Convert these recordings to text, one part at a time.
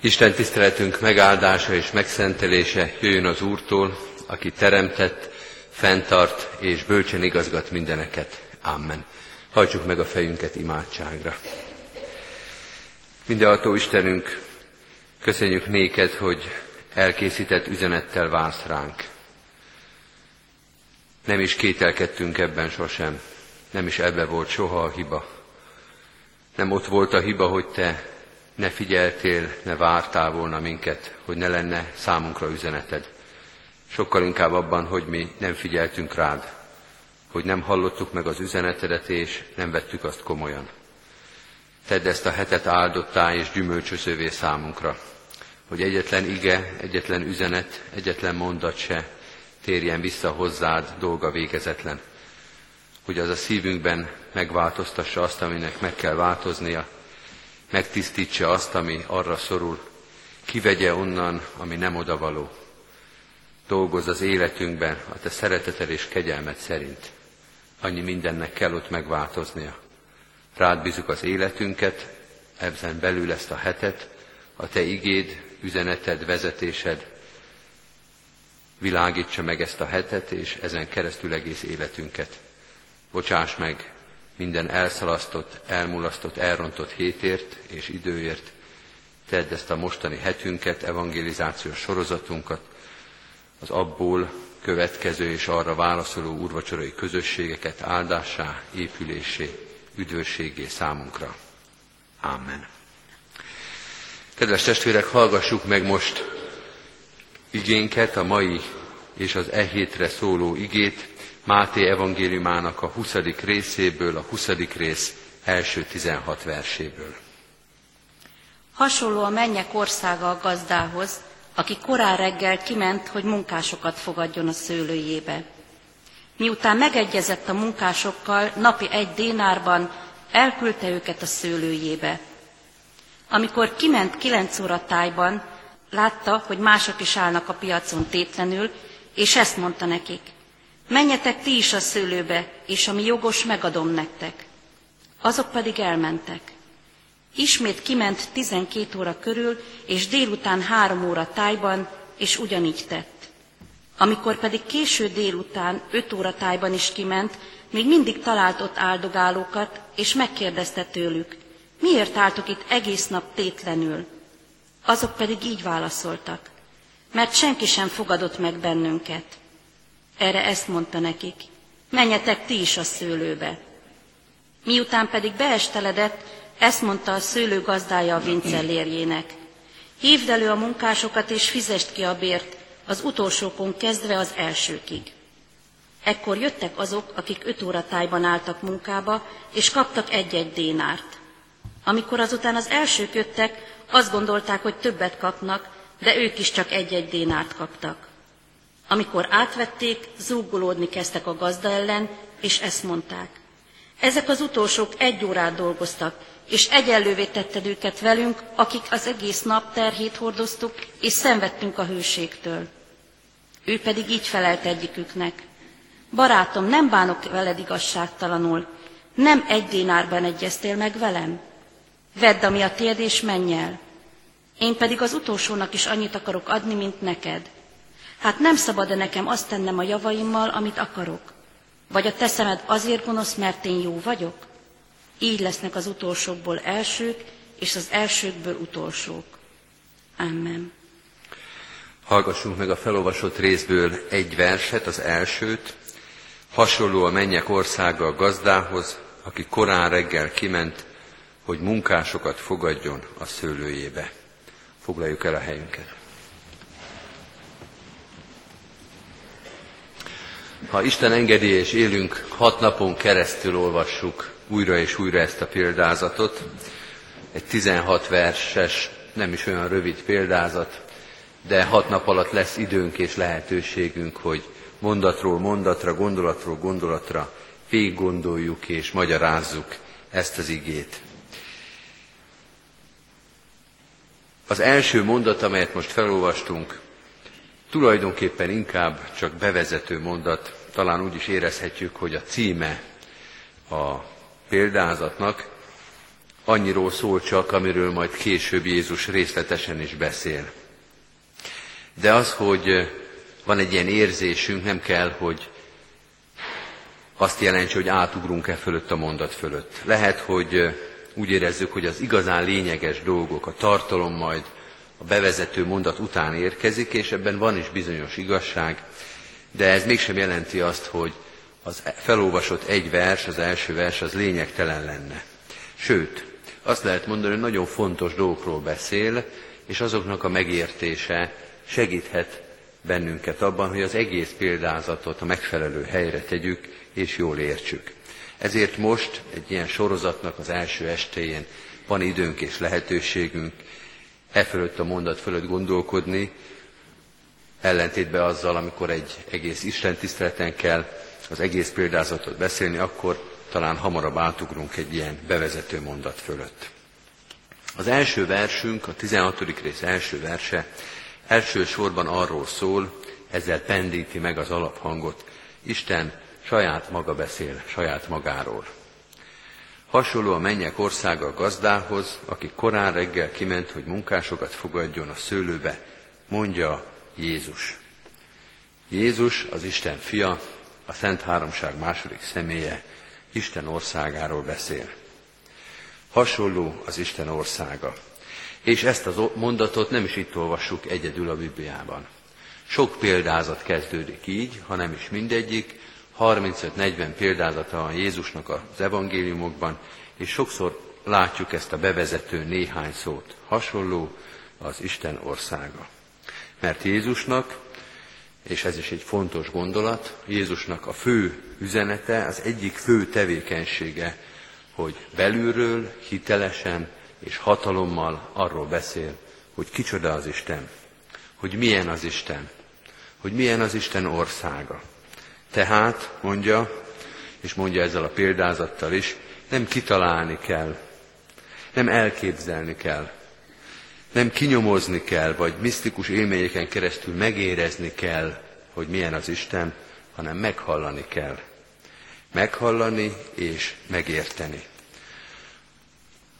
Isten tiszteletünk megáldása és megszentelése jöjjön az Úrtól, aki teremtett, fenntart és bölcsen igazgat mindeneket. Amen. Hajtsuk meg a fejünket imádságra. Mindenható Istenünk, köszönjük néked, hogy elkészített üzenettel vársz ránk. Nem is kételkedtünk ebben sosem, nem is ebbe volt soha a hiba. Nem ott volt a hiba, hogy te ne figyeltél, ne vártál volna minket, hogy ne lenne számunkra üzeneted. Sokkal inkább abban, hogy mi nem figyeltünk rád, hogy nem hallottuk meg az üzenetedet, és nem vettük azt komolyan. Tedd ezt a hetet áldottá és gyümölcsözővé számunkra, hogy egyetlen ige, egyetlen üzenet, egyetlen mondat se térjen vissza hozzád dolga végezetlen. Hogy az a szívünkben megváltoztassa azt, aminek meg kell változnia, megtisztítsa azt, ami arra szorul, kivegye onnan, ami nem odavaló. Dolgozz az életünkben a te szereteted és kegyelmed szerint. Annyi mindennek kell ott megváltoznia. Rád bízunk az életünket, ebben belül ezt a hetet, a te igéd, üzeneted, vezetésed, világítsa meg ezt a hetet, és ezen keresztül egész életünket. Bocsáss meg minden elszalasztott, elmulasztott, elrontott hétért és időért. Tedd ezt a mostani hetünket, evangelizációs sorozatunkat, az abból következő és arra válaszoló úrvacsorai közösségeket áldássá, épülésé, üdvösségé számunkra. Amen. Kedves testvérek, hallgassuk meg most igénket, a mai és az e hétre szóló igét, Máté evangéliumának a 20. részéből, a 20. rész első 16 verséből. Hasonló a mennyek országa a gazdához, aki korán reggel kiment, hogy munkásokat fogadjon a szőlőjébe. Miután megegyezett a munkásokkal, napi egy dénárban elküldte őket a szőlőjébe. Amikor kiment kilenc óra tájban, látta, hogy mások is állnak a piacon tétlenül, és ezt mondta nekik – Menjetek ti is a szőlőbe, és ami jogos, megadom nektek. Azok pedig elmentek. Ismét kiment tizenkét óra körül, és délután három óra tájban, és ugyanígy tett. Amikor pedig késő délután öt óra tájban is kiment, még mindig talált ott áldogálókat, és megkérdezte tőlük, miért álltok itt egész nap tétlenül? Azok pedig így válaszoltak, mert senki sem fogadott meg bennünket. Erre ezt mondta nekik, menjetek ti is a szőlőbe. Miután pedig beesteledett, ezt mondta a szőlő gazdája a vincellérjének. Hívd elő a munkásokat, és fizest ki a bért, az utolsókon kezdve az elsőkig. Ekkor jöttek azok, akik öt óra tájban álltak munkába, és kaptak egy-egy dénárt. Amikor azután az elsők jöttek, azt gondolták, hogy többet kapnak, de ők is csak egy-egy dénárt kaptak. Amikor átvették, zúgolódni kezdtek a gazda ellen, és ezt mondták. Ezek az utolsók egy órát dolgoztak, és egyenlővé tetted őket velünk, akik az egész nap terhét hordoztuk, és szenvedtünk a hőségtől. Ő pedig így felelt egyiküknek. Barátom, nem bánok veled igazságtalanul. Nem egy dinárban egyeztél meg velem? Vedd, ami a tiéd, és menj el. Én pedig az utolsónak is annyit akarok adni, mint neked. Hát nem szabad-e nekem azt tennem a javaimmal, amit akarok? Vagy a teszemed azért gonosz, mert én jó vagyok? Így lesznek az utolsókból elsők, és az elsőkből utolsók. Amen. Hallgassunk meg a felolvasott részből egy verset, az elsőt. Hasonló a mennyek országa a gazdához, aki korán reggel kiment, hogy munkásokat fogadjon a szőlőjébe. Foglaljuk el a helyünket. Ha Isten engedi és élünk, hat napon keresztül olvassuk újra és újra ezt a példázatot. Egy 16 verses, nem is olyan rövid példázat, de hat nap alatt lesz időnk és lehetőségünk, hogy mondatról mondatra, gondolatról gondolatra végig gondoljuk és magyarázzuk ezt az igét. Az első mondat, amelyet most felolvastunk, tulajdonképpen inkább csak bevezető mondat, talán úgy is érezhetjük, hogy a címe a példázatnak annyiról szól csak, amiről majd később Jézus részletesen is beszél. De az, hogy van egy ilyen érzésünk, nem kell, hogy azt jelentse, hogy átugrunk-e fölött a mondat fölött. Lehet, hogy úgy érezzük, hogy az igazán lényeges dolgok, a tartalom majd a bevezető mondat után érkezik, és ebben van is bizonyos igazság, de ez mégsem jelenti azt, hogy az felolvasott egy vers, az első vers, az lényegtelen lenne. Sőt, azt lehet mondani, hogy nagyon fontos dolgokról beszél, és azoknak a megértése segíthet bennünket abban, hogy az egész példázatot a megfelelő helyre tegyük, és jól értsük. Ezért most egy ilyen sorozatnak az első estéjén van időnk és lehetőségünk e fölött a mondat fölött gondolkodni, ellentétben azzal, amikor egy egész Isten tiszteleten kell az egész példázatot beszélni, akkor talán hamarabb átugrunk egy ilyen bevezető mondat fölött. Az első versünk, a 16. rész első verse elsősorban arról szól, ezzel pendíti meg az alaphangot, Isten saját maga beszél saját magáról. Hasonló a mennyek országa a gazdához, aki korán reggel kiment, hogy munkásokat fogadjon a szőlőbe, mondja Jézus. Jézus az Isten fia, a Szent Háromság második személye, Isten országáról beszél. Hasonló az Isten országa. És ezt a mondatot nem is itt olvassuk egyedül a Bibliában. Sok példázat kezdődik így, ha nem is mindegyik, 35-40 példázata van Jézusnak az evangéliumokban, és sokszor látjuk ezt a bevezető néhány szót. Hasonló az Isten országa. Mert Jézusnak, és ez is egy fontos gondolat, Jézusnak a fő üzenete, az egyik fő tevékenysége, hogy belülről, hitelesen és hatalommal arról beszél, hogy kicsoda az Isten, hogy milyen az Isten, hogy milyen az Isten országa. Tehát, mondja, és mondja ezzel a példázattal is, nem kitalálni kell, nem elképzelni kell, nem kinyomozni kell, vagy misztikus élményeken keresztül megérezni kell, hogy milyen az Isten, hanem meghallani kell. Meghallani és megérteni.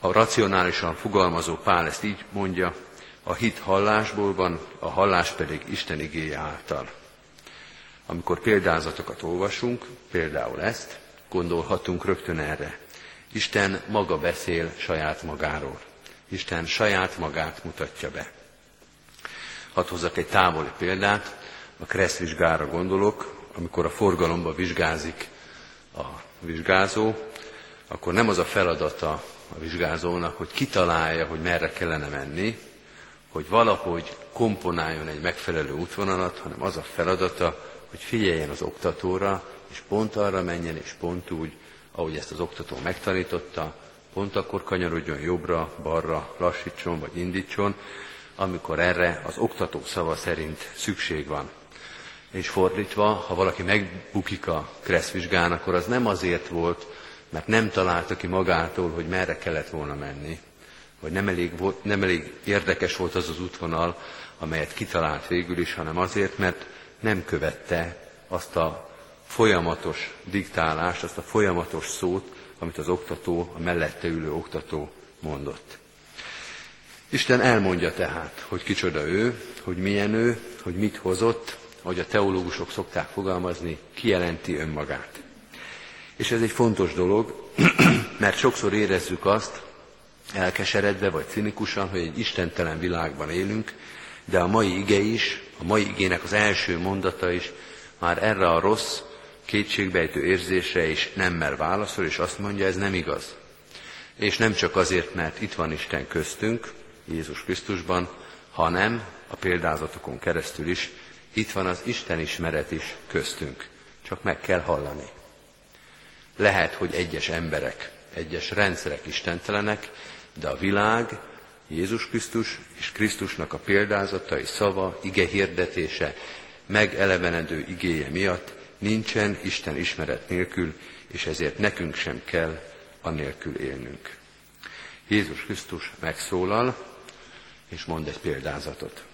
A racionálisan fogalmazó Pál ezt így mondja, a hit hallásból van, a hallás pedig Isten igéje által. Amikor példázatokat olvasunk, például ezt, gondolhatunk rögtön erre. Isten maga beszél saját magáról. Isten saját magát mutatja be. Hadd hozzak egy távoli példát, a kresszvizsgára gondolok, amikor a forgalomba vizsgázik a vizsgázó, akkor nem az a feladata a vizsgázónak, hogy kitalálja, hogy merre kellene menni, hogy valahogy komponáljon egy megfelelő útvonalat, hanem az a feladata, hogy figyeljen az oktatóra, és pont arra menjen, és pont úgy, ahogy ezt az oktató megtanította, pont akkor kanyarodjon jobbra, balra, lassítson vagy indítson, amikor erre az oktató szava szerint szükség van. És fordítva, ha valaki megbukik a kresszvizsgán, akkor az nem azért volt, mert nem találta ki magától, hogy merre kellett volna menni, vagy nem elég, volt, nem elég érdekes volt az az útvonal, amelyet kitalált végül is, hanem azért, mert nem követte azt a folyamatos diktálást, azt a folyamatos szót, amit az oktató, a mellette ülő oktató mondott. Isten elmondja tehát, hogy kicsoda ő, hogy milyen ő, hogy mit hozott, ahogy a teológusok szokták fogalmazni, kijelenti önmagát. És ez egy fontos dolog, mert sokszor érezzük azt, elkeseredve vagy cinikusan, hogy egy istentelen világban élünk, de a mai ige is, a mai igének az első mondata is már erre a rossz, kétségbejtő érzésre is nemmel válaszol, és azt mondja, ez nem igaz. És nem csak azért, mert itt van Isten köztünk, Jézus Krisztusban, hanem a példázatokon keresztül is, itt van az Isten ismeret is köztünk. Csak meg kell hallani. Lehet, hogy egyes emberek, egyes rendszerek istentelenek, de a világ Jézus Krisztus és Krisztusnak a példázatai, szava, ige hirdetése, megelevenedő igéje miatt nincsen Isten ismeret nélkül, és ezért nekünk sem kell anélkül élnünk. Jézus Krisztus megszólal, és mond egy példázatot.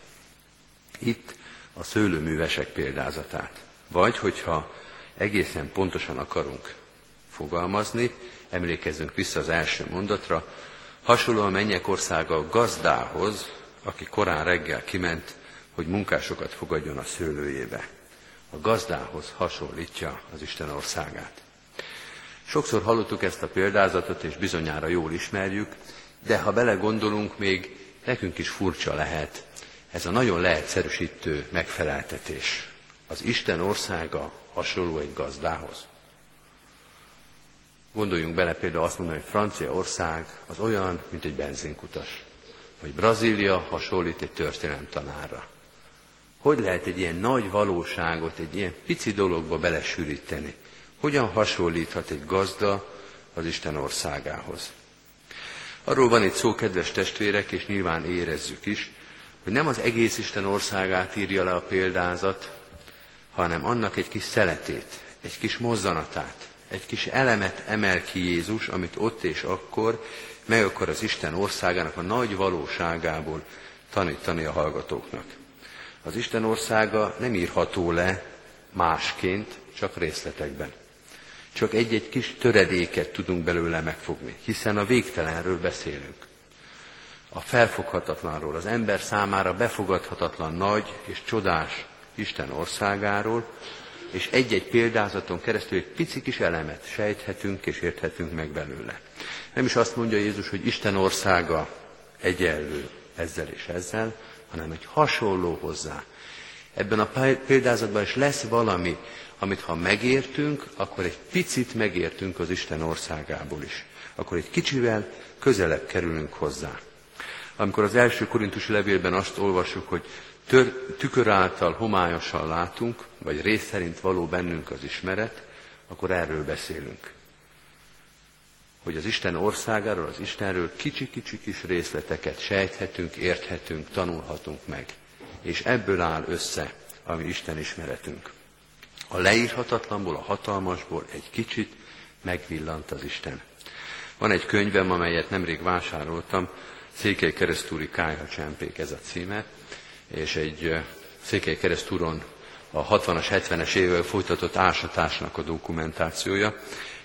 Itt a szőlőművesek példázatát. Vagy, hogyha egészen pontosan akarunk fogalmazni, emlékezzünk vissza az első mondatra, Hasonló a mennyek országa a gazdához, aki korán reggel kiment, hogy munkásokat fogadjon a szőlőjébe. A gazdához hasonlítja az Isten országát. Sokszor hallottuk ezt a példázatot, és bizonyára jól ismerjük, de ha belegondolunk, még nekünk is furcsa lehet ez a nagyon leegyszerűsítő megfeleltetés. Az Isten országa hasonló egy gazdához. Gondoljunk bele például azt mondani, hogy Franciaország az olyan, mint egy benzinkutas. Vagy Brazília hasonlít egy történelemtanárra. Hogy lehet egy ilyen nagy valóságot, egy ilyen pici dologba belesűríteni? Hogyan hasonlíthat egy gazda az Isten országához? Arról van itt szó, kedves testvérek, és nyilván érezzük is, hogy nem az egész Isten országát írja le a példázat, hanem annak egy kis szeletét, egy kis mozzanatát, egy kis elemet emel ki Jézus, amit ott és akkor meg akar az Isten országának a nagy valóságából tanítani a hallgatóknak. Az Isten országa nem írható le másként, csak részletekben. Csak egy-egy kis töredéket tudunk belőle megfogni, hiszen a végtelenről beszélünk. A felfoghatatlanról, az ember számára befogadhatatlan nagy és csodás Isten országáról, és egy-egy példázaton keresztül egy pici kis elemet sejthetünk és érthetünk meg belőle. Nem is azt mondja Jézus, hogy Isten országa egyenlő ezzel és ezzel, hanem egy hasonló hozzá. Ebben a példázatban is lesz valami, amit ha megértünk, akkor egy picit megértünk az Isten országából is. Akkor egy kicsivel közelebb kerülünk hozzá. Amikor az első korintusi levélben azt olvasjuk, hogy tör, tükör által homályosan látunk, vagy rész szerint való bennünk az ismeret, akkor erről beszélünk. Hogy az Isten országáról, az Istenről kicsi-kicsi kis részleteket sejthetünk, érthetünk, tanulhatunk meg. És ebből áll össze a mi Isten ismeretünk. A leírhatatlanból, a hatalmasból egy kicsit megvillant az Isten. Van egy könyvem, amelyet nemrég vásároltam, Székely Keresztúri Kájha Csempék ez a címe, és egy Székely Keresztúron a 60-as, 70-es évvel folytatott ásatásnak a dokumentációja.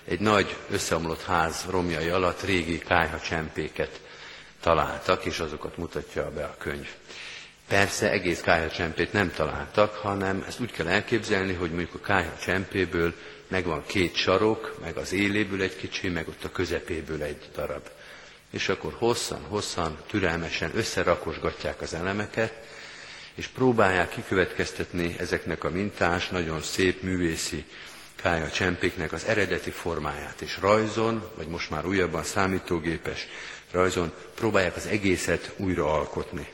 Egy nagy összeomlott ház romjai alatt régi kájha csempéket találtak, és azokat mutatja be a könyv. Persze egész kájhacsempét nem találtak, hanem ezt úgy kell elképzelni, hogy mondjuk a kájha csempéből megvan két sarok, meg az éléből egy kicsi, meg ott a közepéből egy darab. És akkor hosszan, hosszan, türelmesen összerakosgatják az elemeket, és próbálják kikövetkeztetni ezeknek a mintás, nagyon szép művészi kája csempéknek az eredeti formáját, és rajzon, vagy most már újabban számítógépes rajzon próbálják az egészet újra alkotni.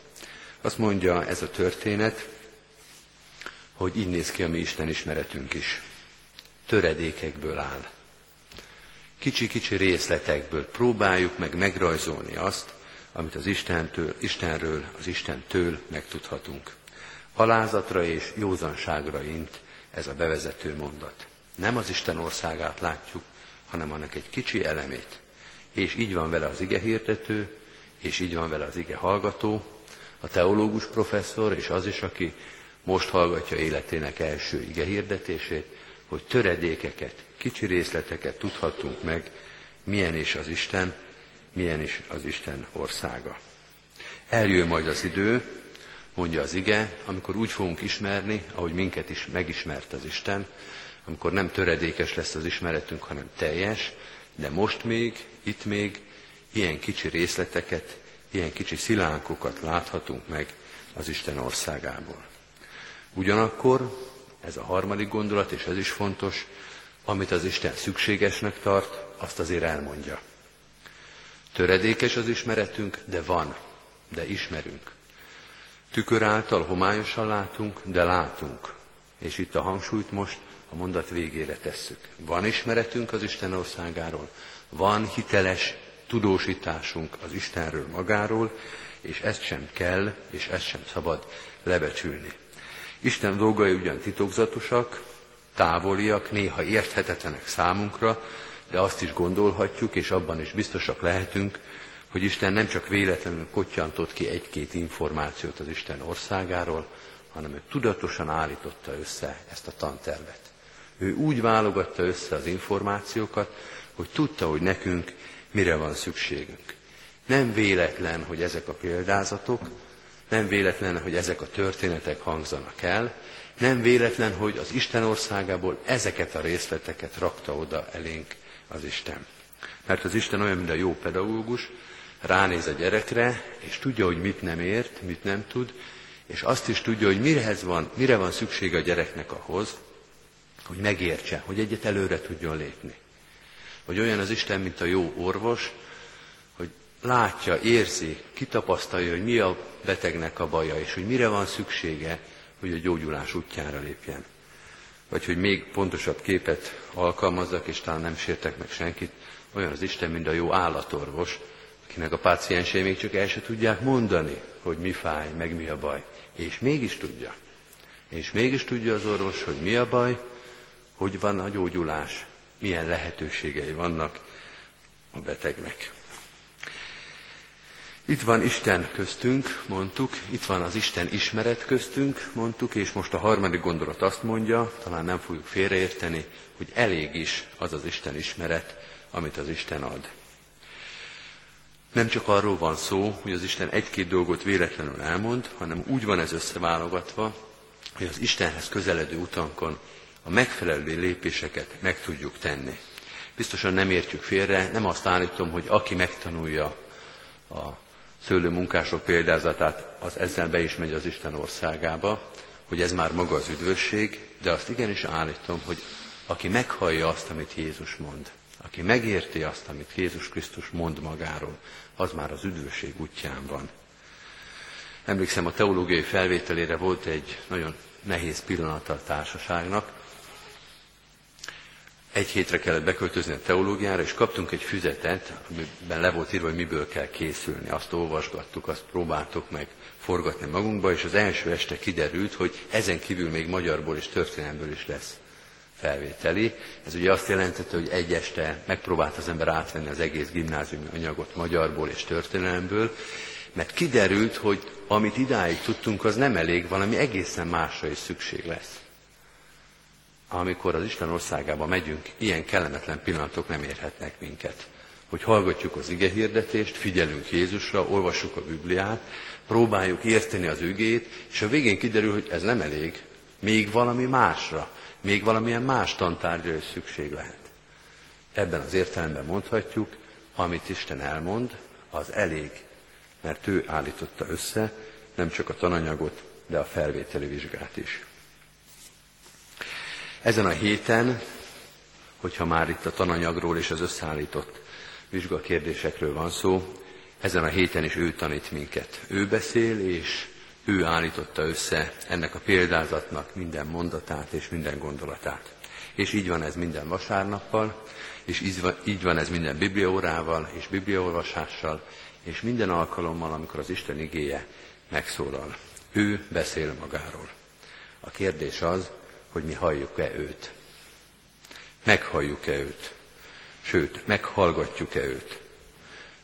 Azt mondja ez a történet, hogy így néz ki a mi Isten ismeretünk is. Töredékekből áll. Kicsi-kicsi részletekből próbáljuk meg megrajzolni azt, amit az Istentől, Istenről, az Istentől megtudhatunk. Alázatra és józanságra int ez a bevezető mondat. Nem az Isten országát látjuk, hanem annak egy kicsi elemét. És így van vele az ige hirdető, és így van vele az ige hallgató, a teológus professzor, és az is, aki most hallgatja életének első ige hirdetését, hogy töredékeket, kicsi részleteket tudhatunk meg, milyen is az Isten, milyen is az Isten országa. Eljön majd az idő, mondja az ige, amikor úgy fogunk ismerni, ahogy minket is megismert az Isten, amikor nem töredékes lesz az ismeretünk, hanem teljes, de most még, itt még ilyen kicsi részleteket, ilyen kicsi szilánkokat láthatunk meg az Isten országából. Ugyanakkor, ez a harmadik gondolat, és ez is fontos, amit az Isten szükségesnek tart, azt azért elmondja. Töredékes az ismeretünk, de van, de ismerünk. Tükör által homályosan látunk, de látunk. És itt a hangsúlyt most a mondat végére tesszük. Van ismeretünk az Isten országáról, van hiteles tudósításunk az Istenről magáról, és ezt sem kell, és ezt sem szabad lebecsülni. Isten dolgai ugyan titokzatosak, távoliak, néha érthetetlenek számunkra, de azt is gondolhatjuk, és abban is biztosak lehetünk, hogy Isten nem csak véletlenül kottyantott ki egy-két információt az Isten országáról, hanem ő tudatosan állította össze ezt a tantervet. Ő úgy válogatta össze az információkat, hogy tudta, hogy nekünk mire van szükségünk. Nem véletlen, hogy ezek a példázatok, nem véletlen, hogy ezek a történetek hangzanak el, nem véletlen, hogy az Isten országából ezeket a részleteket rakta oda elénk az Isten. Mert az Isten olyan, mint a jó pedagógus, ránéz a gyerekre, és tudja, hogy mit nem ért, mit nem tud, és azt is tudja, hogy mirehez van, mire van szükség a gyereknek ahhoz, hogy megértse, hogy egyet előre tudjon lépni. Hogy olyan az Isten, mint a jó orvos, hogy látja, érzi, kitapasztalja, hogy mi a betegnek a baja, és hogy mire van szüksége, hogy a gyógyulás útjára lépjen. Vagy hogy még pontosabb képet alkalmazzak, és talán nem sértek meg senkit, olyan az Isten, mint a jó állatorvos, akinek a páciensei még csak el se tudják mondani, hogy mi fáj, meg mi a baj. És mégis tudja. És mégis tudja az orvos, hogy mi a baj, hogy van a gyógyulás, milyen lehetőségei vannak a betegnek. Itt van Isten köztünk, mondtuk, itt van az Isten ismeret köztünk, mondtuk, és most a harmadik gondolat azt mondja, talán nem fogjuk félreérteni, hogy elég is az az Isten ismeret, amit az Isten ad. Nem csak arról van szó, hogy az Isten egy-két dolgot véletlenül elmond, hanem úgy van ez összeválogatva, hogy az Istenhez közeledő utankon a megfelelő lépéseket meg tudjuk tenni. Biztosan nem értjük félre, nem azt állítom, hogy aki megtanulja a szőlőmunkások példázatát, az ezzel be is megy az Isten országába, hogy ez már maga az üdvösség, de azt igenis állítom, hogy aki meghallja azt, amit Jézus mond, aki megérti azt, amit Jézus Krisztus mond magáról, az már az üdvösség útján van. Emlékszem, a teológiai felvételére volt egy nagyon nehéz pillanata a társaságnak. Egy hétre kellett beköltözni a teológiára, és kaptunk egy füzetet, amiben le volt írva, hogy miből kell készülni. Azt olvasgattuk, azt próbáltuk meg forgatni magunkba, és az első este kiderült, hogy ezen kívül még magyarból és történelmből is lesz felvételi. Ez ugye azt jelentette, hogy egy este megpróbált az ember átvenni az egész gimnáziumi anyagot magyarból és történelemből, mert kiderült, hogy amit idáig tudtunk, az nem elég, valami egészen másra is szükség lesz. Amikor az Isten országába megyünk, ilyen kellemetlen pillanatok nem érhetnek minket. Hogy hallgatjuk az ige hirdetést, figyelünk Jézusra, olvassuk a Bibliát, próbáljuk érteni az ügét, és a végén kiderül, hogy ez nem elég, még valami másra, még valamilyen más tantárgyra is szükség lehet. Ebben az értelemben mondhatjuk, amit Isten elmond, az elég, mert ő állította össze nem csak a tananyagot, de a felvételi vizsgát is. Ezen a héten, hogyha már itt a tananyagról és az összeállított vizsgakérdésekről van szó, ezen a héten is ő tanít minket. Ő beszél, és ő állította össze ennek a példázatnak minden mondatát és minden gondolatát. És így van ez minden vasárnappal, és így van ez minden bibliaórával és bibliaolvasással, és minden alkalommal, amikor az Isten igéje megszólal. Ő beszél magáról. A kérdés az, hogy mi halljuk-e őt. Meghalljuk-e őt. Sőt, meghallgatjuk-e őt.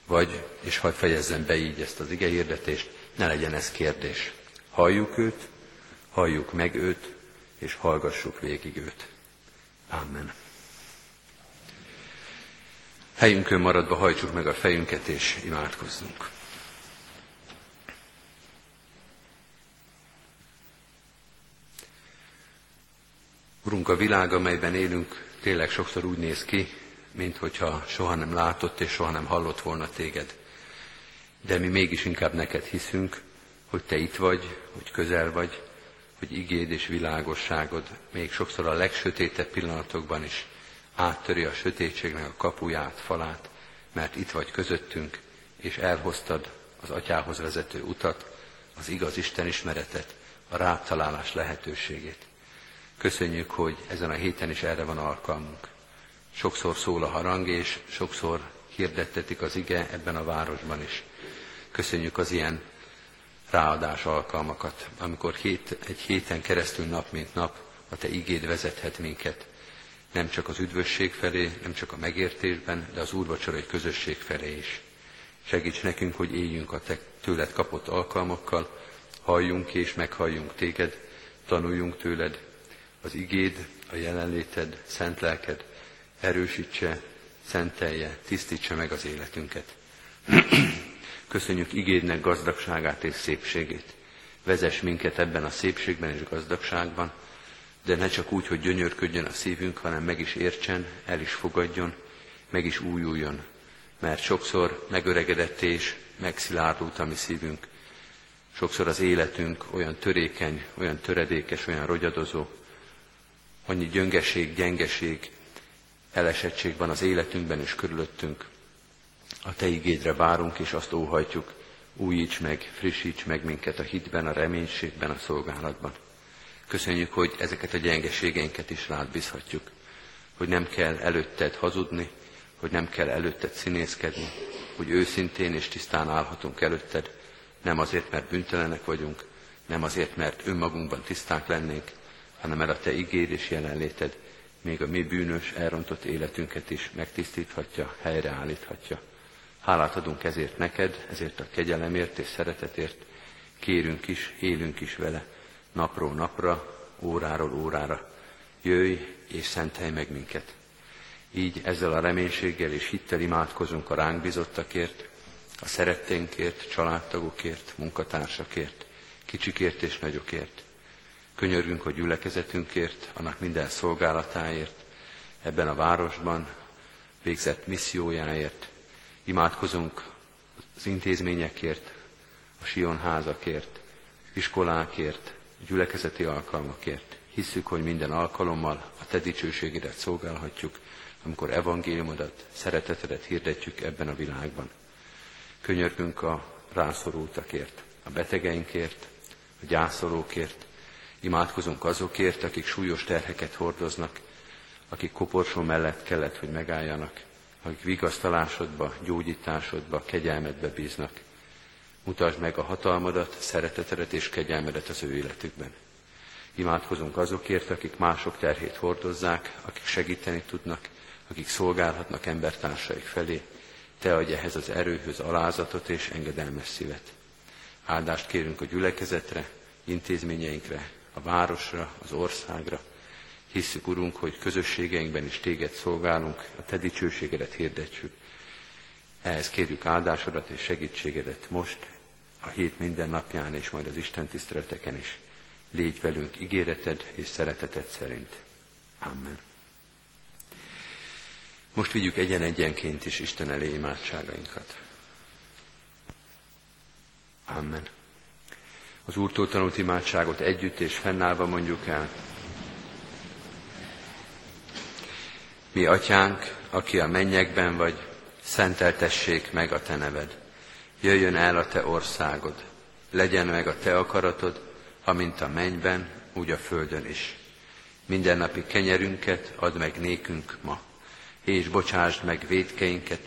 Vagy, és hadd fejezzem be így ezt az ige hirdetést, ne legyen ez kérdés. Halljuk őt, halljuk meg őt, és hallgassuk végig őt. Amen. Helyünkön maradva hajtsuk meg a fejünket, és imádkozzunk. Urunk, a világ, amelyben élünk, tényleg sokszor úgy néz ki, mint hogyha soha nem látott és soha nem hallott volna téged de mi mégis inkább neked hiszünk, hogy te itt vagy, hogy közel vagy, hogy igéd és világosságod még sokszor a legsötétebb pillanatokban is áttöri a sötétségnek a kapuját, falát, mert itt vagy közöttünk, és elhoztad az atyához vezető utat, az igaz Isten ismeretet, a rátalálás lehetőségét. Köszönjük, hogy ezen a héten is erre van alkalmunk. Sokszor szól a harang, és sokszor hirdettetik az ige ebben a városban is. Köszönjük az ilyen ráadás alkalmakat, amikor hét, egy héten keresztül nap mint nap a Te igéd vezethet minket, nem csak az üdvösség felé, nem csak a megértésben, de az úrvacsora egy közösség felé is. Segíts nekünk, hogy éljünk a Te tőled kapott alkalmakkal, halljunk és meghalljunk Téged, tanuljunk tőled, az igéd, a jelenléted, szent lelked erősítse, szentelje, tisztítsa meg az életünket. Köszönjük igédnek gazdagságát és szépségét. Vezess minket ebben a szépségben és gazdagságban, de ne csak úgy, hogy gyönyörködjön a szívünk, hanem meg is értsen, el is fogadjon, meg is újuljon. Mert sokszor megöregedett és megszilárdult a mi szívünk. Sokszor az életünk olyan törékeny, olyan töredékes, olyan rogyadozó, annyi gyöngeség, gyengeség, elesettség van az életünkben és körülöttünk. A Te igédre várunk, és azt óhajtjuk, újíts meg, frissíts meg minket a hitben, a reménységben, a szolgálatban. Köszönjük, hogy ezeket a gyengeségeinket is rád bízhatjuk, hogy nem kell előtted hazudni, hogy nem kell előtted színészkedni, hogy őszintén és tisztán állhatunk előtted, nem azért, mert büntelenek vagyunk, nem azért, mert önmagunkban tiszták lennénk, hanem mert a Te ígér és jelenléted még a mi bűnös, elrontott életünket is megtisztíthatja, helyreállíthatja. Hálát adunk ezért neked, ezért a kegyelemért és szeretetért, kérünk is, élünk is vele, napról napra, óráról órára. Jöjj és szentelj meg minket. Így ezzel a reménységgel és hittel imádkozunk a ránk bizottakért, a szeretténkért, családtagokért, munkatársakért, kicsikért és nagyokért. Könyörgünk a gyülekezetünkért, annak minden szolgálatáért, ebben a városban végzett missziójáért. Imádkozunk az intézményekért, a sionházakért, iskolákért, gyülekezeti alkalmakért. Hisszük, hogy minden alkalommal a Te dicsőségedet szolgálhatjuk, amikor evangéliumodat, szeretetedet hirdetjük ebben a világban. Könyörgünk a rászorultakért, a betegeinkért, a gyászolókért, imádkozunk azokért, akik súlyos terheket hordoznak, akik koporsó mellett kellett, hogy megálljanak, akik vigasztalásodba, gyógyításodba, kegyelmedbe bíznak. Mutasd meg a hatalmadat, szeretetedet és kegyelmedet az ő életükben. Imádkozunk azokért, akik mások terhét hordozzák, akik segíteni tudnak, akik szolgálhatnak embertársaik felé. Te adj ehhez az erőhöz alázatot és engedelmes szívet. Áldást kérünk a gyülekezetre, intézményeinkre, a városra, az országra. Hisszük, Urunk, hogy közösségeinkben is Téged szolgálunk, a Te dicsőségedet hirdetjük. Ehhez kérjük áldásodat és segítségedet most, a hét minden napján és majd az Isten tiszteleteken is. Légy velünk ígéreted és szereteted szerint. Amen. Most vigyük egyen-egyenként is Isten elé imádságainkat. Amen. Az Úrtól tanult imádságot együtt és fennállva mondjuk el. Mi atyánk, aki a mennyekben vagy, szenteltessék meg a te neved. Jöjjön el a te országod, legyen meg a te akaratod, amint a mennyben, úgy a földön is. Mindennapi kenyerünket add meg nékünk ma, és bocsásd meg védkeinket,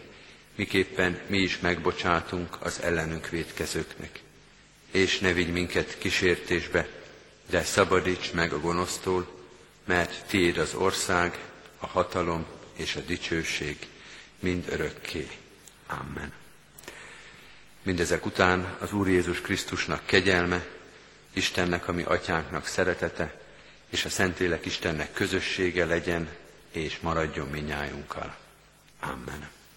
miképpen mi is megbocsátunk az ellenünk védkezőknek. És ne vigy minket kísértésbe, de szabadíts meg a gonosztól, mert tiéd az ország, a hatalom és a dicsőség mind örökké. Amen. Mindezek után az Úr Jézus Krisztusnak kegyelme, Istennek, ami atyánknak szeretete, és a Szentlélek Istennek közössége legyen, és maradjon minnyájunkkal. Amen.